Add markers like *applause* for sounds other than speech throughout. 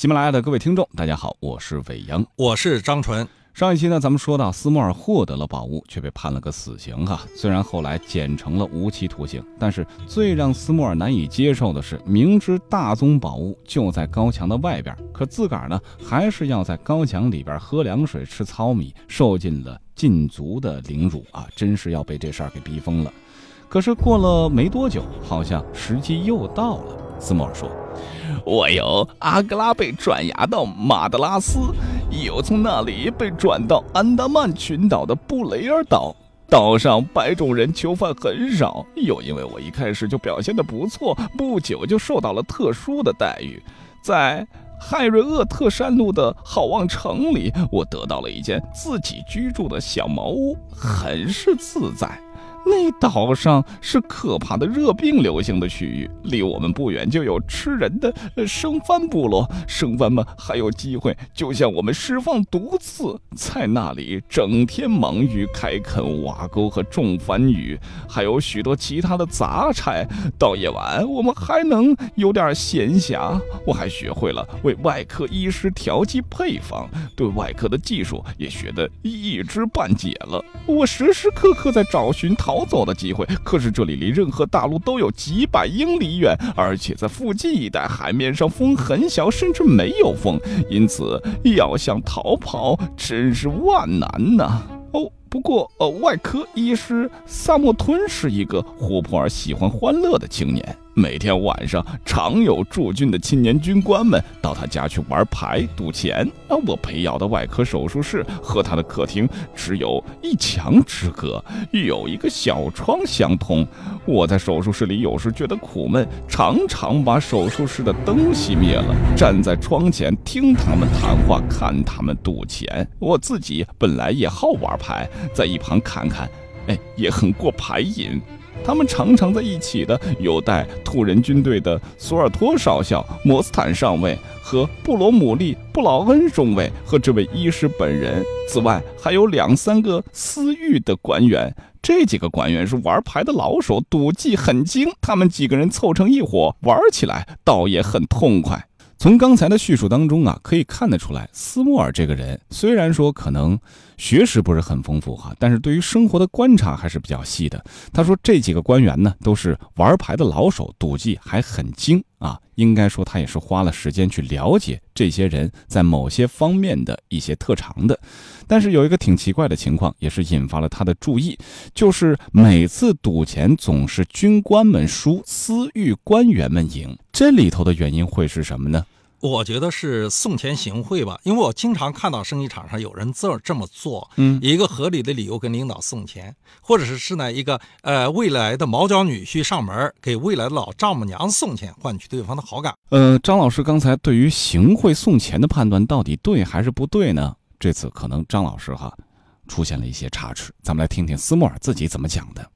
喜马拉雅的各位听众，大家好，我是伟阳，我是张纯。上一期呢，咱们说到斯莫尔获得了宝物，却被判了个死刑哈。虽然后来减成了无期徒刑，但是最让斯莫尔难以接受的是，明知大宗宝物就在高墙的外边，可自个儿呢，还是要在高墙里边喝凉水、吃糙米，受尽了禁足的凌辱啊！真是要被这事儿给逼疯了。可是过了没多久，好像时机又到了。斯莫尔说。我由阿格拉被转押到马德拉斯，又从那里被转到安达曼群岛的布雷尔岛。岛上白种人囚犯很少，又因为我一开始就表现得不错，不久就受到了特殊的待遇。在海瑞厄特山路的好望城里，我得到了一间自己居住的小茅屋，很是自在。那岛上是可怕的热病流行的区域，离我们不远就有吃人的生番部落，生番们还有机会，就像我们释放毒刺，在那里整天忙于开垦挖沟和种番禺，还有许多其他的杂差。到夜晚，我们还能有点闲暇。我还学会了为外科医师调剂配方，对外科的技术也学得一知半解了。我时时刻刻在找寻他逃。走的机会，可是这里离任何大陆都有几百英里远，而且在附近一带海面上风很小，甚至没有风，因此要想逃跑真是万难呐！哦，不过呃，外科医师萨莫吞是一个活泼而喜欢欢乐的青年。每天晚上，常有驻军的青年军官们到他家去玩牌、赌钱。啊我培养的外科手术室和他的客厅只有一墙之隔，有一个小窗相通。我在手术室里有时觉得苦闷，常常把手术室的灯熄灭了，站在窗前听他们谈话，看他们赌钱。我自己本来也好玩牌，在一旁看看，哎，也很过牌瘾。他们常常在一起的有带土人军队的索尔托少校、摩斯坦上尉和布罗姆利·布劳恩中尉和这位医师本人。此外，还有两三个私域的官员。这几个官员是玩牌的老手，赌技很精。他们几个人凑成一伙玩起来，倒也很痛快。从刚才的叙述当中啊，可以看得出来，斯莫尔这个人虽然说可能学识不是很丰富哈，但是对于生活的观察还是比较细的。他说这几个官员呢都是玩牌的老手，赌技还很精啊，应该说他也是花了时间去了解这些人在某些方面的一些特长的。但是有一个挺奇怪的情况，也是引发了他的注意，就是每次赌钱总是军官们输，私域官员们赢。这里头的原因会是什么呢？我觉得是送钱行贿吧，因为我经常看到生意场上有人这这么做，嗯，一个合理的理由跟领导送钱，或者是是呢一个呃未来的毛脚女婿上门给未来的老丈母娘送钱，换取对方的好感。呃，张老师刚才对于行贿送钱的判断到底对还是不对呢？这次可能张老师哈出现了一些差池，咱们来听听斯莫尔自己怎么讲的。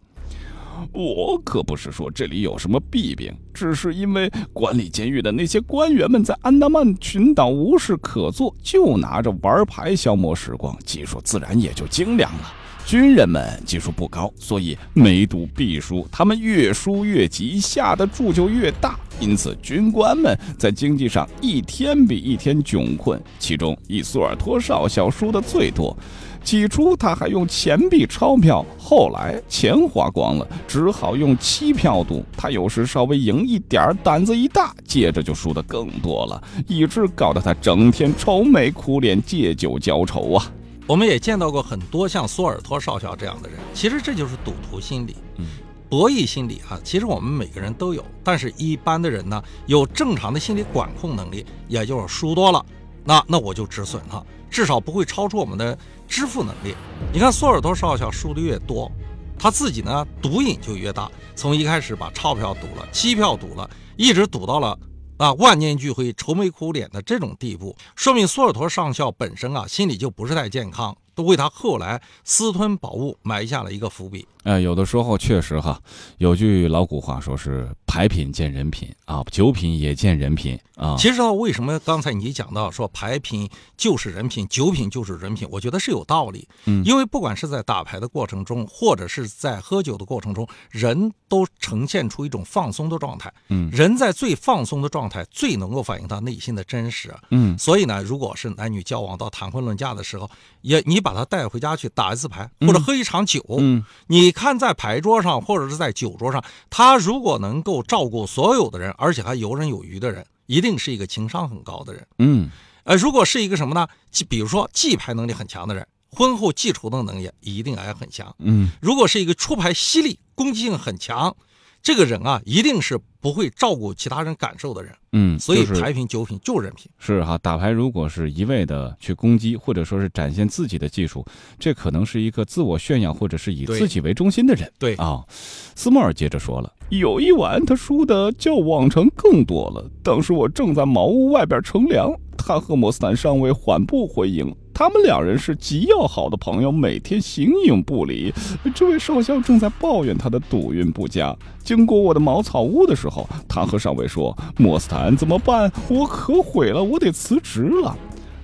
我可不是说这里有什么弊病，只是因为管理监狱的那些官员们在安达曼群岛无事可做，就拿着玩牌消磨时光，技术自然也就精良了。军人们技术不高，所以每赌必输，他们越输越急，下的注就越大，因此军官们在经济上一天比一天窘困。其中以苏尔托少校输的最多。起初他还用钱币钞票，后来钱花光了，只好用期票赌。他有时稍微赢一点儿，胆子一大，接着就输得更多了，以致搞得他整天愁眉苦脸，借酒浇愁啊。我们也见到过很多像索尔托少校这样的人，其实这就是赌徒心理，嗯，博弈心理啊。其实我们每个人都有，但是一般的人呢，有正常的心理管控能力，也就是输多了，那那我就止损了，至少不会超出我们的。支付能力，你看索尔托少校输的越多，他自己呢赌瘾就越大。从一开始把钞票赌了，机票赌了，一直赌到了啊万念俱灰、愁眉苦脸的这种地步，说明索尔托上校本身啊心里就不是太健康，都为他后来私吞宝物埋下了一个伏笔。呃，有的时候确实哈，有句老古话说是。牌品见人品啊，酒品也见人品啊。其实啊，为什么刚才你讲到说牌品就是人品，酒品就是人品？我觉得是有道理。嗯，因为不管是在打牌的过程中，或者是在喝酒的过程中，人都呈现出一种放松的状态。嗯，人在最放松的状态，最能够反映他内心的真实。嗯，所以呢，如果是男女交往到谈婚论嫁的时候，也你把他带回家去打一次牌，或者喝一场酒，嗯，你看在牌桌上或者是在酒桌上，他如果能够照顾所有的人，而且还游刃有余的人，一定是一个情商很高的人。嗯，呃，如果是一个什么呢？记，比如说记牌能力很强的人，婚后记仇的能力一定也很强。嗯，如果是一个出牌犀利、攻击性很强，这个人啊，一定是不会照顾其他人感受的人。嗯，所以是牌品、酒品就是人品。是哈，打牌如果是一味的去攻击，或者说是展现自己的技术，这可能是一个自我炫耀或者是以自己为中心的人。对啊，斯莫尔接着说了，有一晚，他输的较往常更多了。当时我正在茅屋外边乘凉，他和莫斯坦上尉缓步回营。他们两人是极要好的朋友，每天形影不离。这位少校正在抱怨他的赌运不佳。经过我的茅草屋的时候，他和上尉说：“莫斯坦怎么办？我可毁了，我得辞职了。”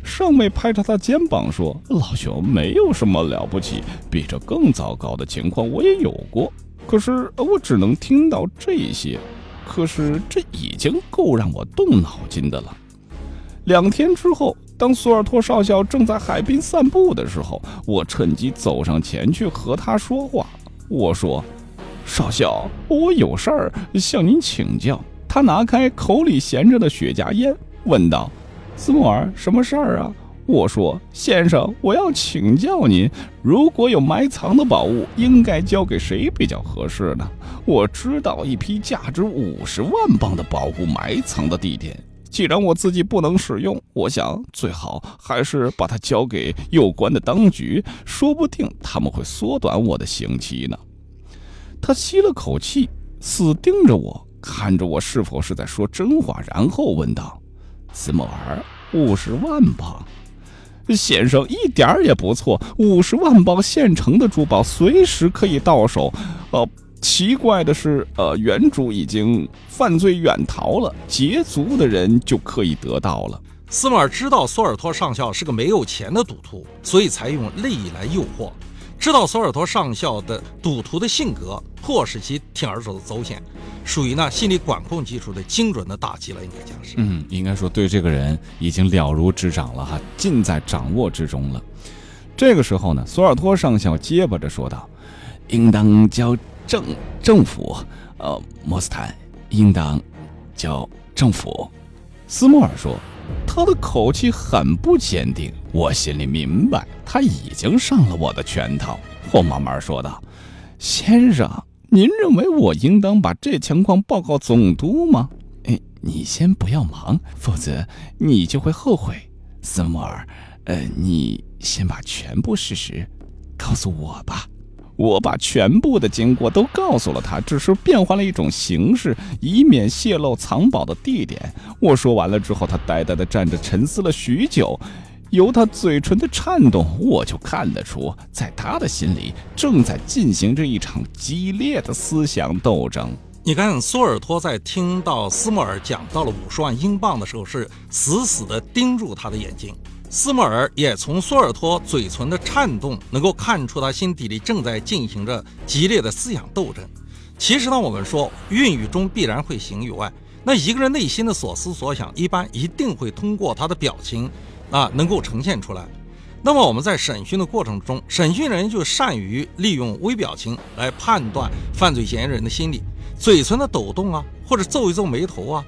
上尉拍着他肩膀说：“老兄，没有什么了不起，比这更糟糕的情况我也有过。可是我只能听到这些，可是这已经够让我动脑筋的了。”两天之后，当索尔托少校正在海滨散步的时候，我趁机走上前去和他说话。我说：“少校，我有事儿向您请教。”他拿开口里闲着的雪茄烟，问道：“斯莫尔，什么事儿啊？”我说：“先生，我要请教您，如果有埋藏的宝物，应该交给谁比较合适呢？我知道一批价值五十万镑的宝物埋藏的地点。”既然我自己不能使用，我想最好还是把它交给有关的当局，说不定他们会缩短我的刑期呢。他吸了口气，死盯着我，看着我是否是在说真话，然后问道：“斯莫尔，五十万镑，先生一点儿也不错。五十万镑现成的珠宝，随时可以到手。呃。”奇怪的是，呃，原主已经犯罪远逃了，劫族的人就可以得到了。斯莫尔知道索尔托上校是个没有钱的赌徒，所以才用利益来诱惑。知道索尔托上校的赌徒的性格，迫使其铤而走走险，属于呢心理管控技术的精准的打击了，应该讲是。嗯，应该说对这个人已经了如指掌了哈，尽在掌握之中了。这个时候呢，索尔托上校结巴着说道：“应当交。”政政府，呃，莫斯坦应当叫政府。斯莫尔说，他的口气很不坚定。我心里明白，他已经上了我的圈套。我慢慢说道：“先生，您认为我应当把这情况报告总督吗？哎，你先不要忙，否则你就会后悔。斯莫尔，呃，你先把全部事实告诉我吧。”我把全部的经过都告诉了他，只是变换了一种形式，以免泄露藏宝的地点。我说完了之后，他呆呆地站着，沉思了许久。由他嘴唇的颤动，我就看得出，在他的心里正在进行着一场激烈的思想斗争。你看，索尔托在听到斯莫尔讲到了五十万英镑的时候，是死死地盯住他的眼睛。斯莫尔也从索尔托嘴唇的颤动，能够看出他心底里正在进行着激烈的思想斗争。其实呢，我们说孕语中必然会形于外，那一个人内心的所思所想，一般一定会通过他的表情啊，能够呈现出来。那么我们在审讯的过程中，审讯人就善于利用微表情来判断犯罪嫌疑人的心理，嘴唇的抖动啊，或者皱一皱眉头啊，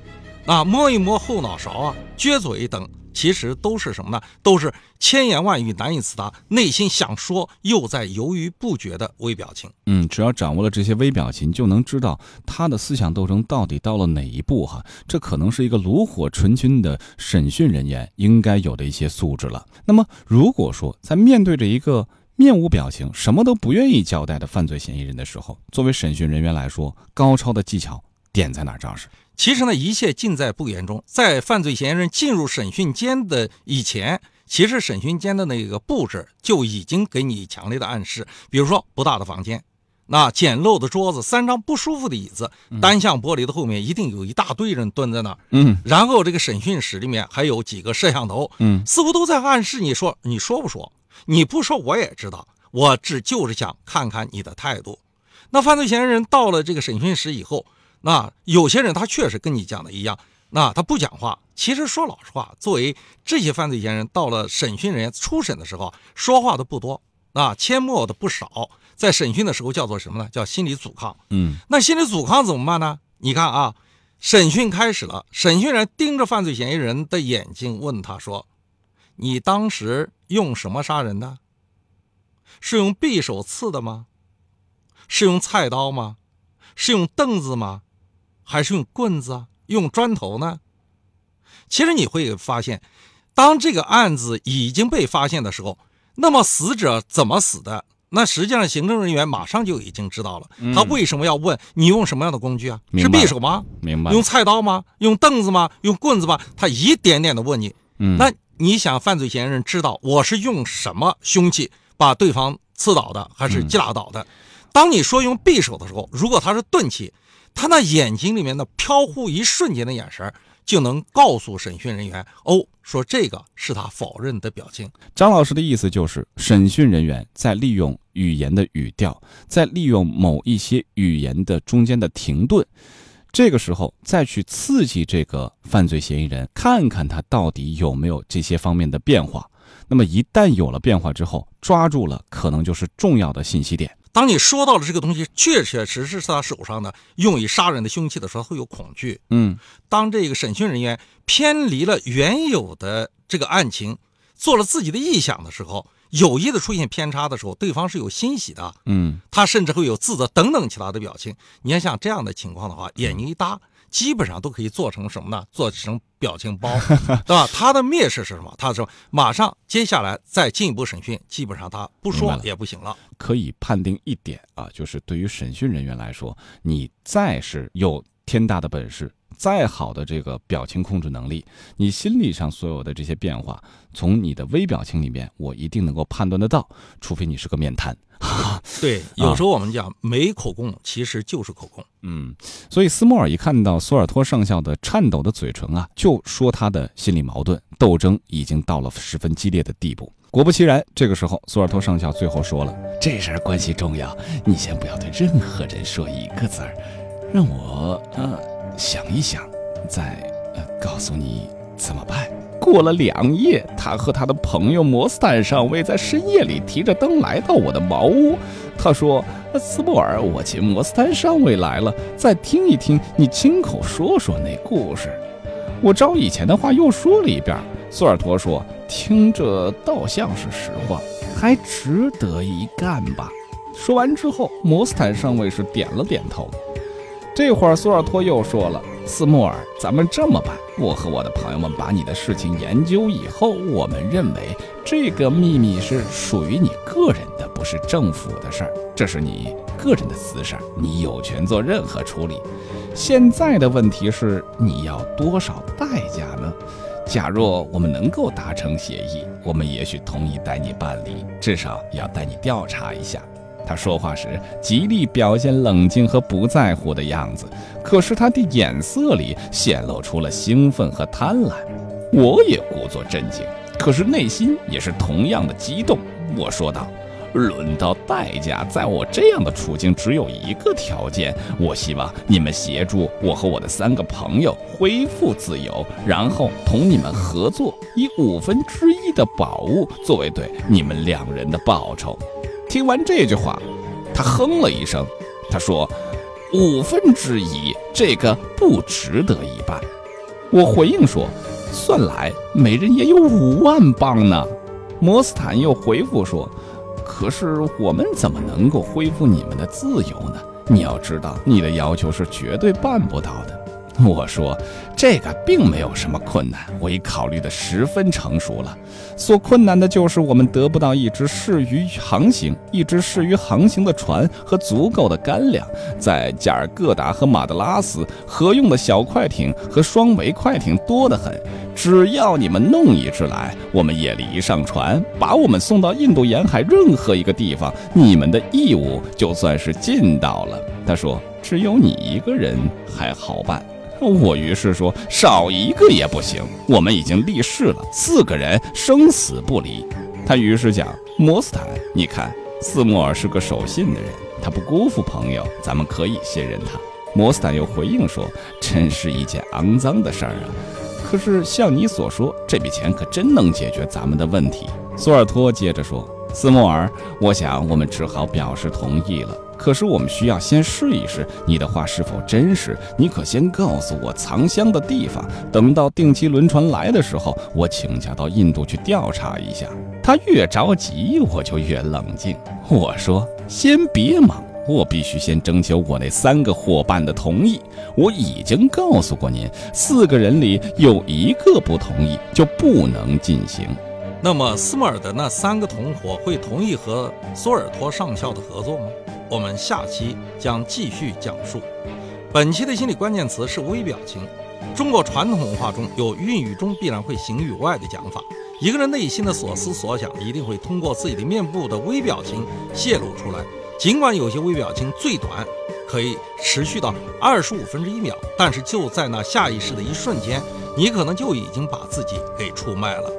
啊，摸一摸后脑勺啊，撅嘴等。其实都是什么呢？都是千言万语难以自达，内心想说又在犹豫不决的微表情。嗯，只要掌握了这些微表情，就能知道他的思想斗争到底到了哪一步哈。这可能是一个炉火纯青的审讯人员应该有的一些素质了。那么，如果说在面对着一个面无表情、什么都不愿意交代的犯罪嫌疑人的时候，作为审讯人员来说，高超的技巧点在哪？张师？其实呢，一切尽在不言中。在犯罪嫌疑人进入审讯间的以前，其实审讯间的那个布置就已经给你强烈的暗示。比如说，不大的房间，那简陋的桌子，三张不舒服的椅子，单向玻璃的后面一定有一大堆人蹲在那儿。嗯然后这个审讯室里面还有几个摄像头，嗯似乎都在暗示你说，你说不说？你不说我也知道，我只就是想看看你的态度。那犯罪嫌疑人到了这个审讯室以后，那有些人他确实跟你讲的一样，那他不讲话。其实说老实话，作为这些犯罪嫌疑人，到了审讯人员初审的时候，说话的不多，啊，缄默的不少。在审讯的时候叫做什么呢？叫心理阻抗。嗯那心理阻抗怎么办呢？你看啊，审讯开始了，审讯人盯着犯罪嫌疑人的眼睛，问他说：“你当时用什么杀人的？是用匕首刺的吗？是用菜刀吗？是用凳子吗？还是用棍子啊？用砖头呢？”其实你会发现，当这个案子已经被发现的时候，那么死者怎么死的？那实际上，行政人员马上就已经知道了，他为什么要问你用什么样的工具啊？是匕首吗？明白。用菜刀吗？用凳子吗？用棍子吗？他一点点的问你。嗯那你想，犯罪嫌疑人知道我是用什么凶器把对方刺倒的，还是击打倒的？当你说用匕首的时候，如果他是钝器，他那眼睛里面的飘忽一瞬间的眼神，就能告诉审讯人员，哦，说这个是他否认的表情。张老师的意思就是，审讯人员在利用语言的语调，在利用某一些语言的中间的停顿，这个时候再去刺激这个犯罪嫌疑人，看看他到底有没有这些方面的变化。那么一旦有了变化之后，抓住了可能就是重要的信息点。当你说到了这个东西确确实实是他手上的用以杀人的凶器的时候，会有恐惧。嗯当这个审讯人员偏离了原有的这个案情，做了自己的臆想的时候，有意的出现偏差的时候，对方是有欣喜的，嗯他甚至会有自责等等其他的表情。你要像这样的情况的话，眼睛一搭，基本上都可以做成什么呢？做成表情包，*laughs* 对吧？他的蔑视是什么？他说马上接下来再进一步审讯，基本上他不说也不行了。可以判定一点啊，就是对于审讯人员来说，你再是有天大的本事，再好的这个表情控制能力，你心理上所有的这些变化，从你的微表情里面，我一定能够判断得到，除非你是个面瘫。*laughs* 对，有时候我们讲没口供，其实就是口供。嗯，所以斯莫尔一看到索尔托上校的颤抖的嘴唇啊，就说他的心理矛盾斗争已经到了十分激烈的地步。果不其然，这个时候索尔托上校最后说了：“这事儿关系重要，你先不要对任何人说一个字儿，让我呃想一想，再呃告诉你怎么办。过了两夜，他和他的朋友摩斯坦上尉在深夜里提着灯来到我的茅屋。他说：“斯莫尔，我请摩斯坦上尉来了，再听一听你亲口说说那故事。”我照以前的话又说了一遍。索尔托说：“听着倒像是实话，还值得一干吧。”说完之后，摩斯坦上尉是点了点头。这会儿，苏尔托又说了：“斯莫尔，咱们这么办，我和我的朋友们把你的事情研究以后，我们认为这个秘密是属于你个人的，不是政府的事儿，这是你个人的私事儿，你有权做任何处理。现在的问题是，你要多少代价呢？假若我们能够达成协议，我们也许同意带你办理，至少要带你调查一下。”他说话时极力表现冷静和不在乎的样子，可是他的眼色里显露出了兴奋和贪婪。我也故作镇静，可是内心也是同样的激动。我说道：“论到代价，在我这样的处境，只有一个条件，我希望你们协助我和我的三个朋友恢复自由，然后同你们合作，以五分之一的宝物作为对你们两人的报酬。”听完这句话，他哼了一声，他说：“五分之一，这个不值得一半。”我回应说：“算来每人也有五万镑呢。”摩斯坦又回复说：“可是我们怎么能够恢复你们的自由呢？你要知道，你的要求是绝对办不到的。” *laughs* 我说，这个并没有什么困难，我已考虑的十分成熟了。所困难的就是我们得不到一只适于航行、一只适于航行的船和足够的干粮。在加尔各答和马德拉斯，合用的小快艇和双桅快艇多得很。只要你们弄一只来，我们夜里一上船，把我们送到印度沿海任何一个地方，你们的义务就算是尽到了。他说：“只有你一个人还好办。”我于是说：“少一个也不行。我们已经立誓了，四个人生死不离。”他于是讲：“摩斯坦，你看，斯莫尔是个守信的人，他不辜负朋友，咱们可以信任他。”摩斯坦又回应说：“真是一件肮脏的事儿啊！可是像你所说，这笔钱可真能解决咱们的问题。”索尔托接着说：“斯莫尔，我想我们只好表示同意了。”可是我们需要先试一试你的话是否真实。你可先告诉我藏箱的地方。等到定期轮船来的时候，我请假到印度去调查一下。他越着急，我就越冷静。我说：“先别忙，我必须先征求我那三个伙伴的同意。我已经告诉过您，四个人里有一个不同意，就不能进行。”那么，斯莫尔的那三个同伙会同意和索尔托上校的合作吗？我们下期将继续讲述。本期的心理关键词是微表情。中国传统文化中有“孕语中必然会形语外”的讲法。一个人内心的所思所想，一定会通过自己的面部的微表情泄露出来。尽管有些微表情最短可以持续到二十五分之一秒，但是就在那下意识的一瞬间，你可能就已经把自己给出卖了。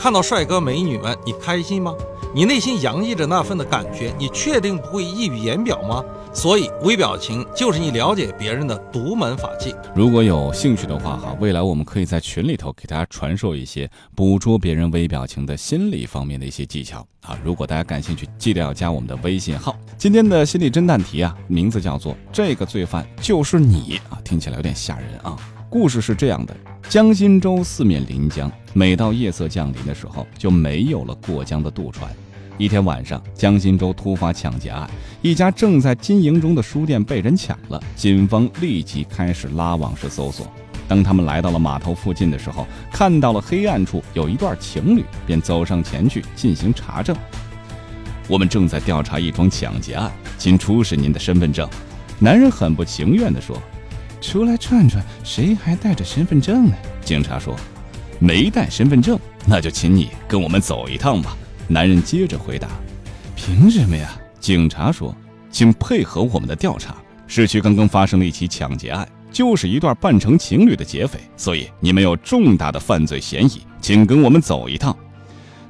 看到帅哥美女们，你开心吗？你内心洋溢着那份的感觉，你确定不会溢于言表吗？所以微表情就是你了解别人的独门法器。如果有兴趣的话，哈，未来我们可以在群里头给大家传授一些捕捉别人微表情的心理方面的一些技巧啊。如果大家感兴趣，记得要加我们的微信号。今天的心理侦探题啊，名字叫做“这个罪犯就是你”啊，听起来有点吓人啊。故事是这样的：江心洲四面临江，每到夜色降临的时候，就没有了过江的渡船。一天晚上，江心洲突发抢劫案，一家正在经营中的书店被人抢了，警方立即开始拉网式搜索。当他们来到了码头附近的时候，看到了黑暗处有一对情侣，便走上前去进行查证。我们正在调查一桩抢劫案，请出示您的身份证。男人很不情愿地说。出来转转，谁还带着身份证呢？警察说：“没带身份证，那就请你跟我们走一趟吧。”男人接着回答：“凭什么呀？”警察说：“请配合我们的调查。市区刚刚发生了一起抢劫案，就是一对扮成情侣的劫匪，所以你们有重大的犯罪嫌疑，请跟我们走一趟。”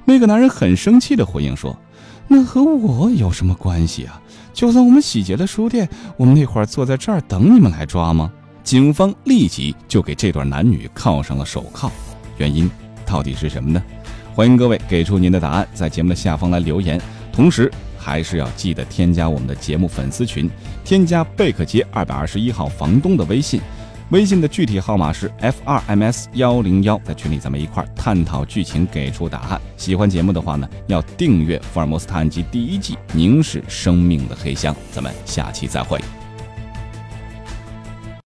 那个男人很生气地回应说：“那和我有什么关系啊？就算我们洗劫了书店，我们那会儿坐在这儿等你们来抓吗？”警方立即就给这对男女铐上了手铐，原因到底是什么呢？欢迎各位给出您的答案，在节目的下方来留言。同时，还是要记得添加我们的节目粉丝群，添加贝克街二百二十一号房东的微信，微信的具体号码是 f 二 m s 幺零幺，在群里咱们一块儿探讨剧情，给出答案。喜欢节目的话呢，要订阅《福尔摩斯探案集》第一季《凝视生命的黑箱》。咱们下期再会。